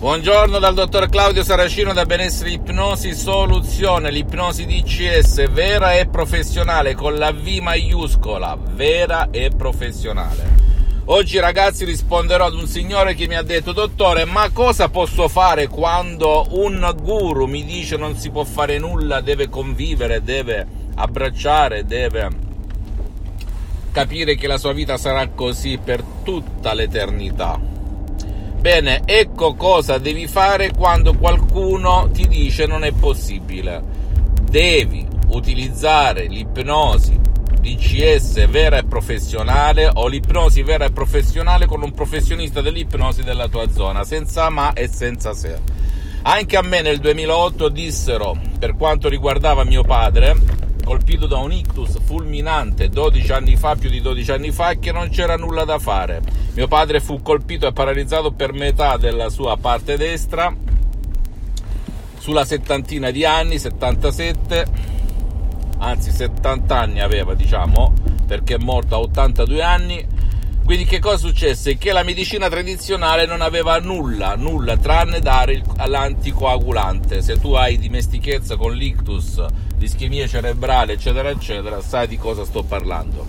Buongiorno dal dottor Claudio Saracino da Benessere Ipnosi Soluzione, l'ipnosi DCS vera e professionale con la V maiuscola, vera e professionale. Oggi ragazzi risponderò ad un signore che mi ha detto dottore ma cosa posso fare quando un guru mi dice non si può fare nulla, deve convivere, deve abbracciare, deve capire che la sua vita sarà così per tutta l'eternità Bene, ecco cosa devi fare quando qualcuno ti dice non è possibile. Devi utilizzare l'ipnosi DCS vera e professionale o l'ipnosi vera e professionale con un professionista dell'ipnosi della tua zona, senza ma e senza se. Anche a me nel 2008 dissero, per quanto riguardava mio padre, colpito da un ictus fulminante 12 anni fa, più di 12 anni fa, che non c'era nulla da fare. Mio padre fu colpito e paralizzato per metà della sua parte destra, sulla settantina di anni, 77, anzi 70 anni aveva, diciamo, perché è morto a 82 anni quindi che cosa successe? Che la medicina tradizionale non aveva nulla, nulla, tranne dare l'anticoagulante. Se tu hai dimestichezza con l'ictus, l'ischemia cerebrale, eccetera, eccetera, sai di cosa sto parlando.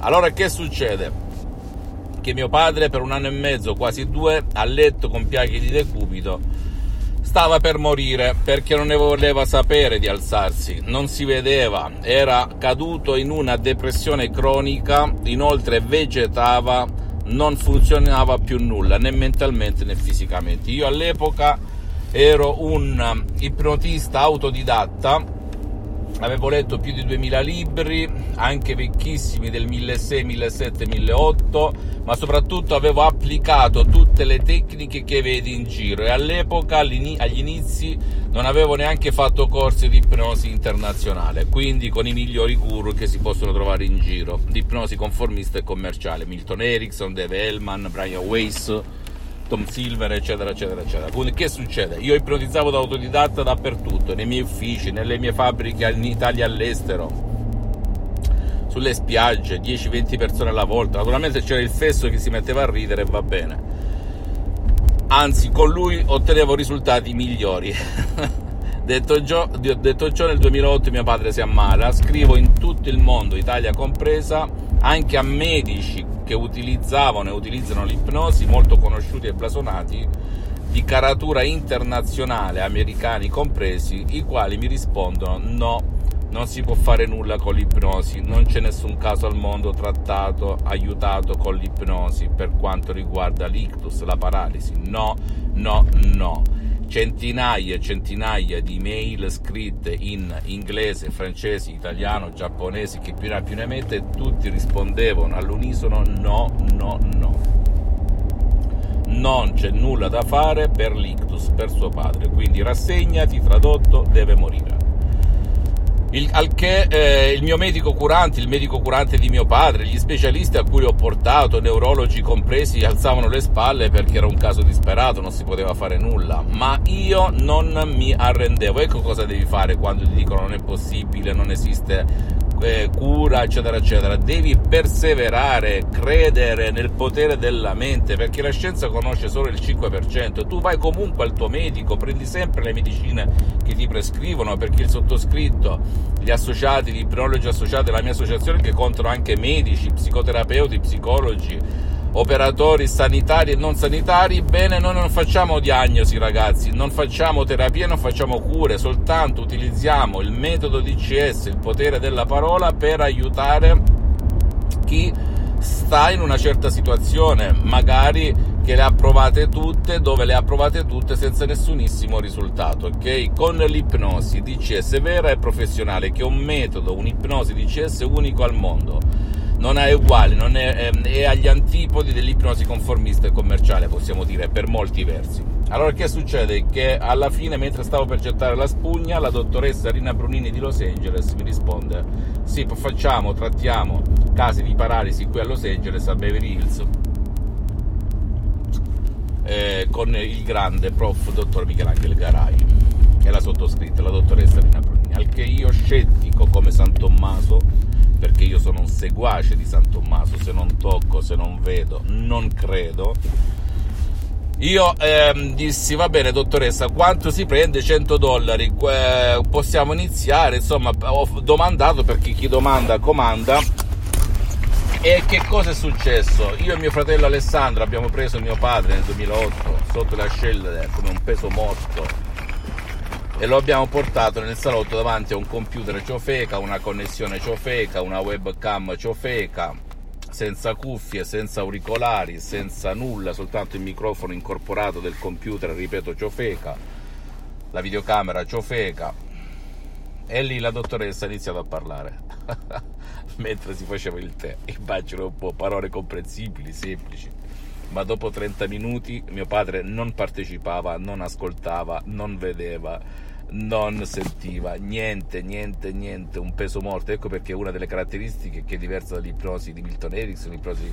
Allora che succede? Che mio padre per un anno e mezzo, quasi due, a letto con piaghe di decubito, stava per morire perché non ne voleva sapere di alzarsi, non si vedeva, era caduto in una depressione cronica, inoltre vegetava, non funzionava più nulla, né mentalmente né fisicamente. Io all'epoca ero un ipnotista autodidatta avevo letto più di 2000 libri, anche vecchissimi del 1600, 1700, 1800, ma soprattutto avevo applicato tutte le tecniche che vedi in giro e all'epoca, agli inizi, non avevo neanche fatto corsi di ipnosi internazionale, quindi con i migliori guru che si possono trovare in giro, di ipnosi conformista e commerciale, Milton Erickson, Dave Hellman, Brian Weiss, Tom Silver, eccetera, eccetera, eccetera. Quindi che succede? Io ipnotizzavo da autodidatta dappertutto, nei miei uffici, nelle mie fabbriche in Italia e all'estero, sulle spiagge, 10-20 persone alla volta. Naturalmente c'era il fesso che si metteva a ridere e va bene. Anzi, con lui ottenevo risultati migliori. detto, ciò, detto ciò, nel 2008 mio padre si ammala, scrivo in tutto il mondo, Italia compresa, anche a medici che utilizzavano e utilizzano l'ipnosi, molto conosciuti e blasonati, di caratura internazionale, americani compresi, i quali mi rispondono no, non si può fare nulla con l'ipnosi, non c'è nessun caso al mondo trattato, aiutato con l'ipnosi per quanto riguarda l'ictus, la paralisi, no, no, no centinaia e centinaia di mail scritte in inglese, francese, italiano, giapponese, che più ne ha più ne mette, tutti rispondevano all'unisono no, no, no. Non c'è nulla da fare per l'ictus, per suo padre, quindi rassegnati, tradotto, deve morire. Il, al che eh, il mio medico curante, il medico curante di mio padre, gli specialisti a cui ho portato, neurologi compresi, alzavano le spalle perché era un caso disperato, non si poteva fare nulla. Ma io non mi arrendevo. Ecco cosa devi fare quando ti dicono non è possibile, non esiste cura, eccetera, eccetera. Devi perseverare, credere nel potere della mente, perché la scienza conosce solo il 5%. Tu vai comunque al tuo medico, prendi sempre le medicine che ti prescrivono, perché il sottoscritto, gli associati, gli ipnologi associati alla mia associazione, che contano anche medici, psicoterapeuti, psicologi, operatori sanitari e non sanitari, bene, noi non facciamo diagnosi ragazzi, non facciamo terapie, non facciamo cure, soltanto utilizziamo il metodo DCS, il potere della parola per aiutare chi sta in una certa situazione, magari che le ha provate tutte, dove le ha provate tutte senza nessunissimo risultato, ok? Con l'ipnosi DCS vera e professionale, che è un metodo, un'ipnosi DCS unico al mondo non è uguale, non è, ehm, è, agli antipodi dell'ipnosi conformista e commerciale, possiamo dire, per molti versi. Allora che succede? Che alla fine, mentre stavo per gettare la spugna, la dottoressa Rina Brunini di Los Angeles mi risponde sì, facciamo, trattiamo casi di paralisi qui a Los Angeles, a Beverly Hills, eh, con il grande prof. dottor Michelangelo Garai e la sottoscritta, la dottoressa Rina Brunini, al che io scettico come San Tommaso un seguace di San Tommaso, se non tocco, se non vedo, non credo. Io ehm, dissi, va bene dottoressa, quanto si prende? 100 dollari, eh, possiamo iniziare, insomma ho domandato perché chi domanda comanda. E che cosa è successo? Io e mio fratello Alessandro abbiamo preso mio padre nel 2008 sotto le ascelle come un peso morto e lo abbiamo portato nel salotto davanti a un computer ciofeca, una connessione ciofeca, una webcam ciofeca senza cuffie, senza auricolari, senza nulla, soltanto il microfono incorporato del computer, ripeto, ciofeca, la videocamera ciofeca. E lì la dottoressa ha iniziato a parlare, mentre si faceva il tè. Immagino un po' parole comprensibili, semplici. Ma dopo 30 minuti mio padre non partecipava, non ascoltava, non vedeva non sentiva niente, niente, niente, un peso morto. Ecco perché una delle caratteristiche che è diversa dall'ipnosi di Milton Erickson, l'ipnosi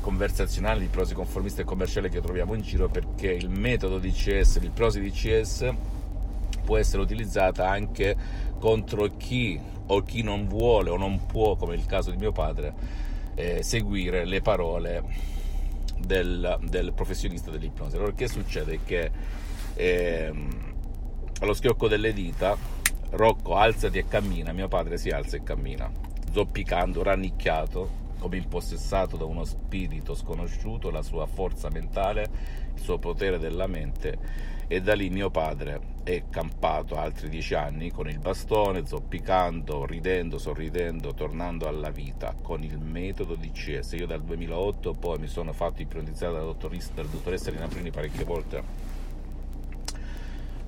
conversazionale, l'ipnosi conformista e commerciale che troviamo in giro, perché il metodo DCS, l'ipnosi DCS può essere utilizzata anche contro chi o chi non vuole o non può, come il caso di mio padre, eh, seguire le parole del, del professionista dell'ipnosi. Allora, che succede? Che eh, allo schiocco delle dita, Rocco alzati e cammina, mio padre si alza e cammina, zoppicando, rannicchiato, come impossessato da uno spirito sconosciuto, la sua forza mentale, il suo potere della mente e da lì mio padre è campato altri dieci anni con il bastone, zoppicando, ridendo, sorridendo, tornando alla vita con il metodo di CS. Io dal 2008 poi mi sono fatto ipnotizzare dalla dottoressa Rina Prini parecchie volte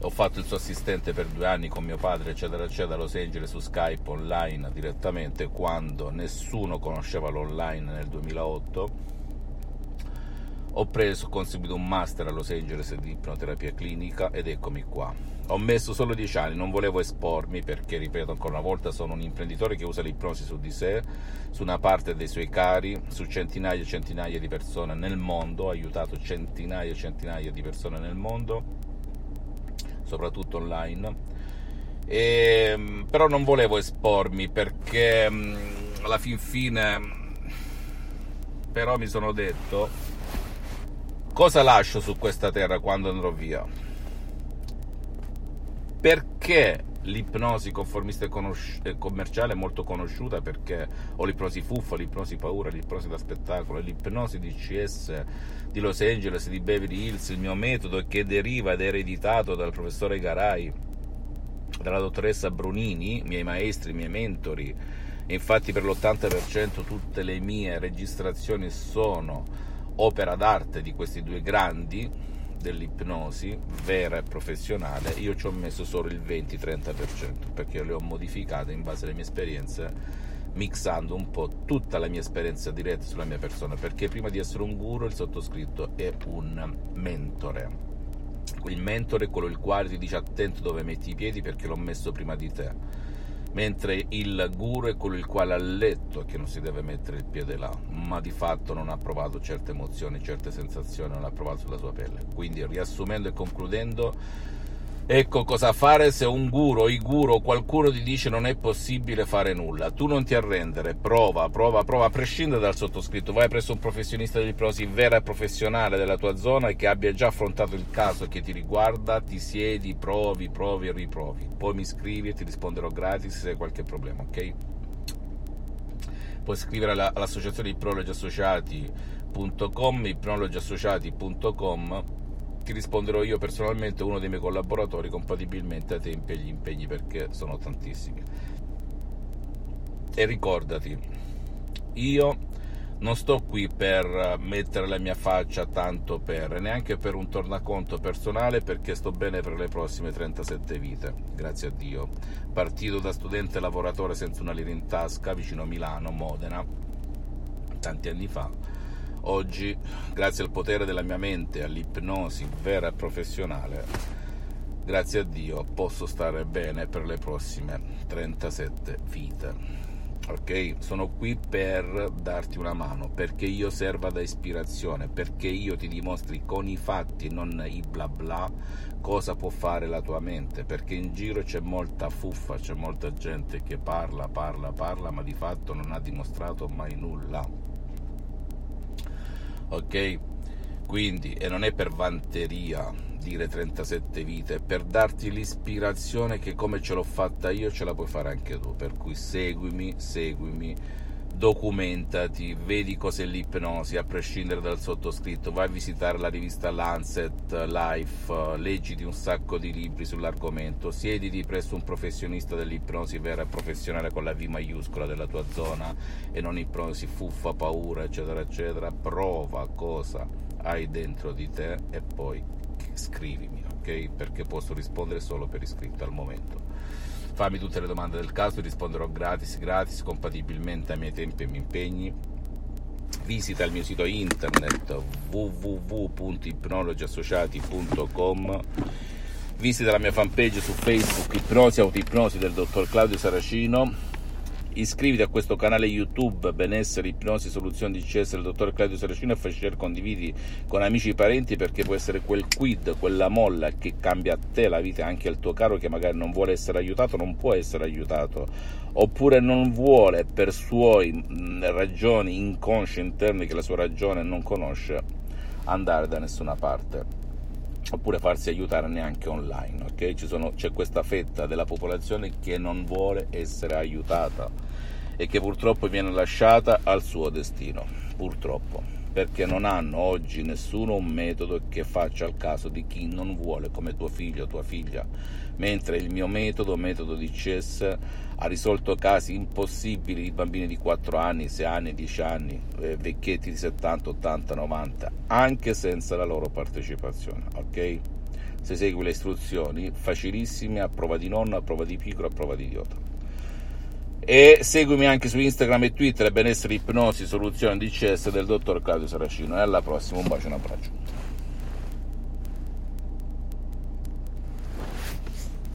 ho fatto il suo assistente per due anni con mio padre, eccetera, eccetera, a Los Angeles su Skype online direttamente quando nessuno conosceva l'online nel 2008. Ho preso, conseguito un master a Los Angeles di ipnoterapia clinica ed eccomi qua. Ho messo solo dieci anni, non volevo espormi perché, ripeto ancora una volta, sono un imprenditore che usa l'ipnosi su di sé, su una parte dei suoi cari, su centinaia e centinaia di persone nel mondo, ho aiutato centinaia e centinaia di persone nel mondo soprattutto online. E, ehm, però non volevo espormi perché mm, alla fin fine però mi sono detto cosa lascio su questa terra quando andrò via perché l'ipnosi conformista e commerciale è molto conosciuta perché ho l'ipnosi fuffa, l'ipnosi paura, l'ipnosi da spettacolo, l'ipnosi di CS di Los Angeles, di Beverly Hills, il mio metodo che deriva ed è ereditato dal professore Garai, dalla dottoressa Brunini, miei maestri, miei mentori. Infatti per l'80% tutte le mie registrazioni sono opera d'arte di questi due grandi dell'ipnosi vera e professionale, io ci ho messo solo il 20-30% perché le ho modificate in base alle mie esperienze mixando un po' tutta la mia esperienza diretta sulla mia persona perché prima di essere un guru il sottoscritto è un mentore. Il mentore è quello il quale ti dice attento dove metti i piedi perché l'ho messo prima di te mentre il guru è quello il quale ha letto che non si deve mettere il piede là, ma di fatto non ha provato certe emozioni, certe sensazioni, non ha provato sulla sua pelle. Quindi riassumendo e concludendo, Ecco cosa fare se un guru i guru qualcuno ti dice non è possibile fare nulla. Tu non ti arrendere, prova, prova, prova, a prescindere dal sottoscritto. Vai presso un professionista di ipnosi vera e professionale della tua zona e che abbia già affrontato il caso che ti riguarda, ti siedi, provi, provi e riprovi. Poi mi scrivi e ti risponderò gratis se hai qualche problema, ok? Puoi scrivere all'associazione ipnologiassociati.com, ipnologiassociati.com ti risponderò io personalmente, uno dei miei collaboratori, compatibilmente ai tempi e agli impegni, perché sono tantissimi. E ricordati, io non sto qui per mettere la mia faccia tanto per, neanche per un tornaconto personale, perché sto bene per le prossime 37 vite, grazie a Dio. Partito da studente lavoratore senza una lira in tasca, vicino a Milano, Modena, tanti anni fa Oggi, grazie al potere della mia mente, all'ipnosi vera e professionale, grazie a Dio posso stare bene per le prossime 37 vite. Ok? Sono qui per darti una mano, perché io serva da ispirazione, perché io ti dimostri con i fatti, non i bla bla, cosa può fare la tua mente, perché in giro c'è molta fuffa, c'è molta gente che parla, parla, parla, ma di fatto non ha dimostrato mai nulla ok? Quindi, e non è per vanteria dire 37 vite, è per darti l'ispirazione che come ce l'ho fatta io ce la puoi fare anche tu. Per cui seguimi, seguimi documentati, vedi cos'è l'ipnosi, a prescindere dal sottoscritto, vai a visitare la rivista Lancet Life, leggiti un sacco di libri sull'argomento, siediti presso un professionista dell'ipnosi vera e professionale con la V maiuscola della tua zona e non ipnosi fuffa, paura, eccetera, eccetera, prova cosa hai dentro di te e poi scrivimi, ok? Perché posso rispondere solo per iscritto al momento fammi tutte le domande del caso, risponderò gratis, gratis, compatibilmente ai miei tempi e miei impegni. Visita il mio sito internet www.ipnologiassociati.com Visita la mia fanpage su Facebook Ipnosi Autoipnosi del dottor Claudio Saracino Iscriviti a questo canale YouTube Benessere, Ipnosi, Soluzioni di CS del dottor Claudio Saracino e fai share, condividi con amici e parenti perché può essere quel quid, quella molla che cambia a te la vita e anche al tuo caro che magari non vuole essere aiutato, non può essere aiutato. Oppure non vuole per suoi ragioni inconsce interne che la sua ragione non conosce andare da nessuna parte oppure farsi aiutare neanche online, ok? Sono, c'è questa fetta della popolazione che non vuole essere aiutata e che purtroppo viene lasciata al suo destino, purtroppo, perché non hanno oggi nessuno un metodo che faccia al caso di chi non vuole, come tuo figlio o tua figlia, mentre il mio metodo, metodo di CES, ha risolto casi impossibili di bambini di 4 anni, 6 anni, 10 anni, eh, vecchietti di 70, 80, 90, anche senza la loro partecipazione, ok? Se segui le istruzioni, facilissime, a prova di nonno, a prova di piccolo, a prova di idiota. E seguimi anche su Instagram e Twitter, benessere, ipnosi, soluzione DCS del dottor Claudio Saracino. E alla prossima, un bacio e un abbraccio.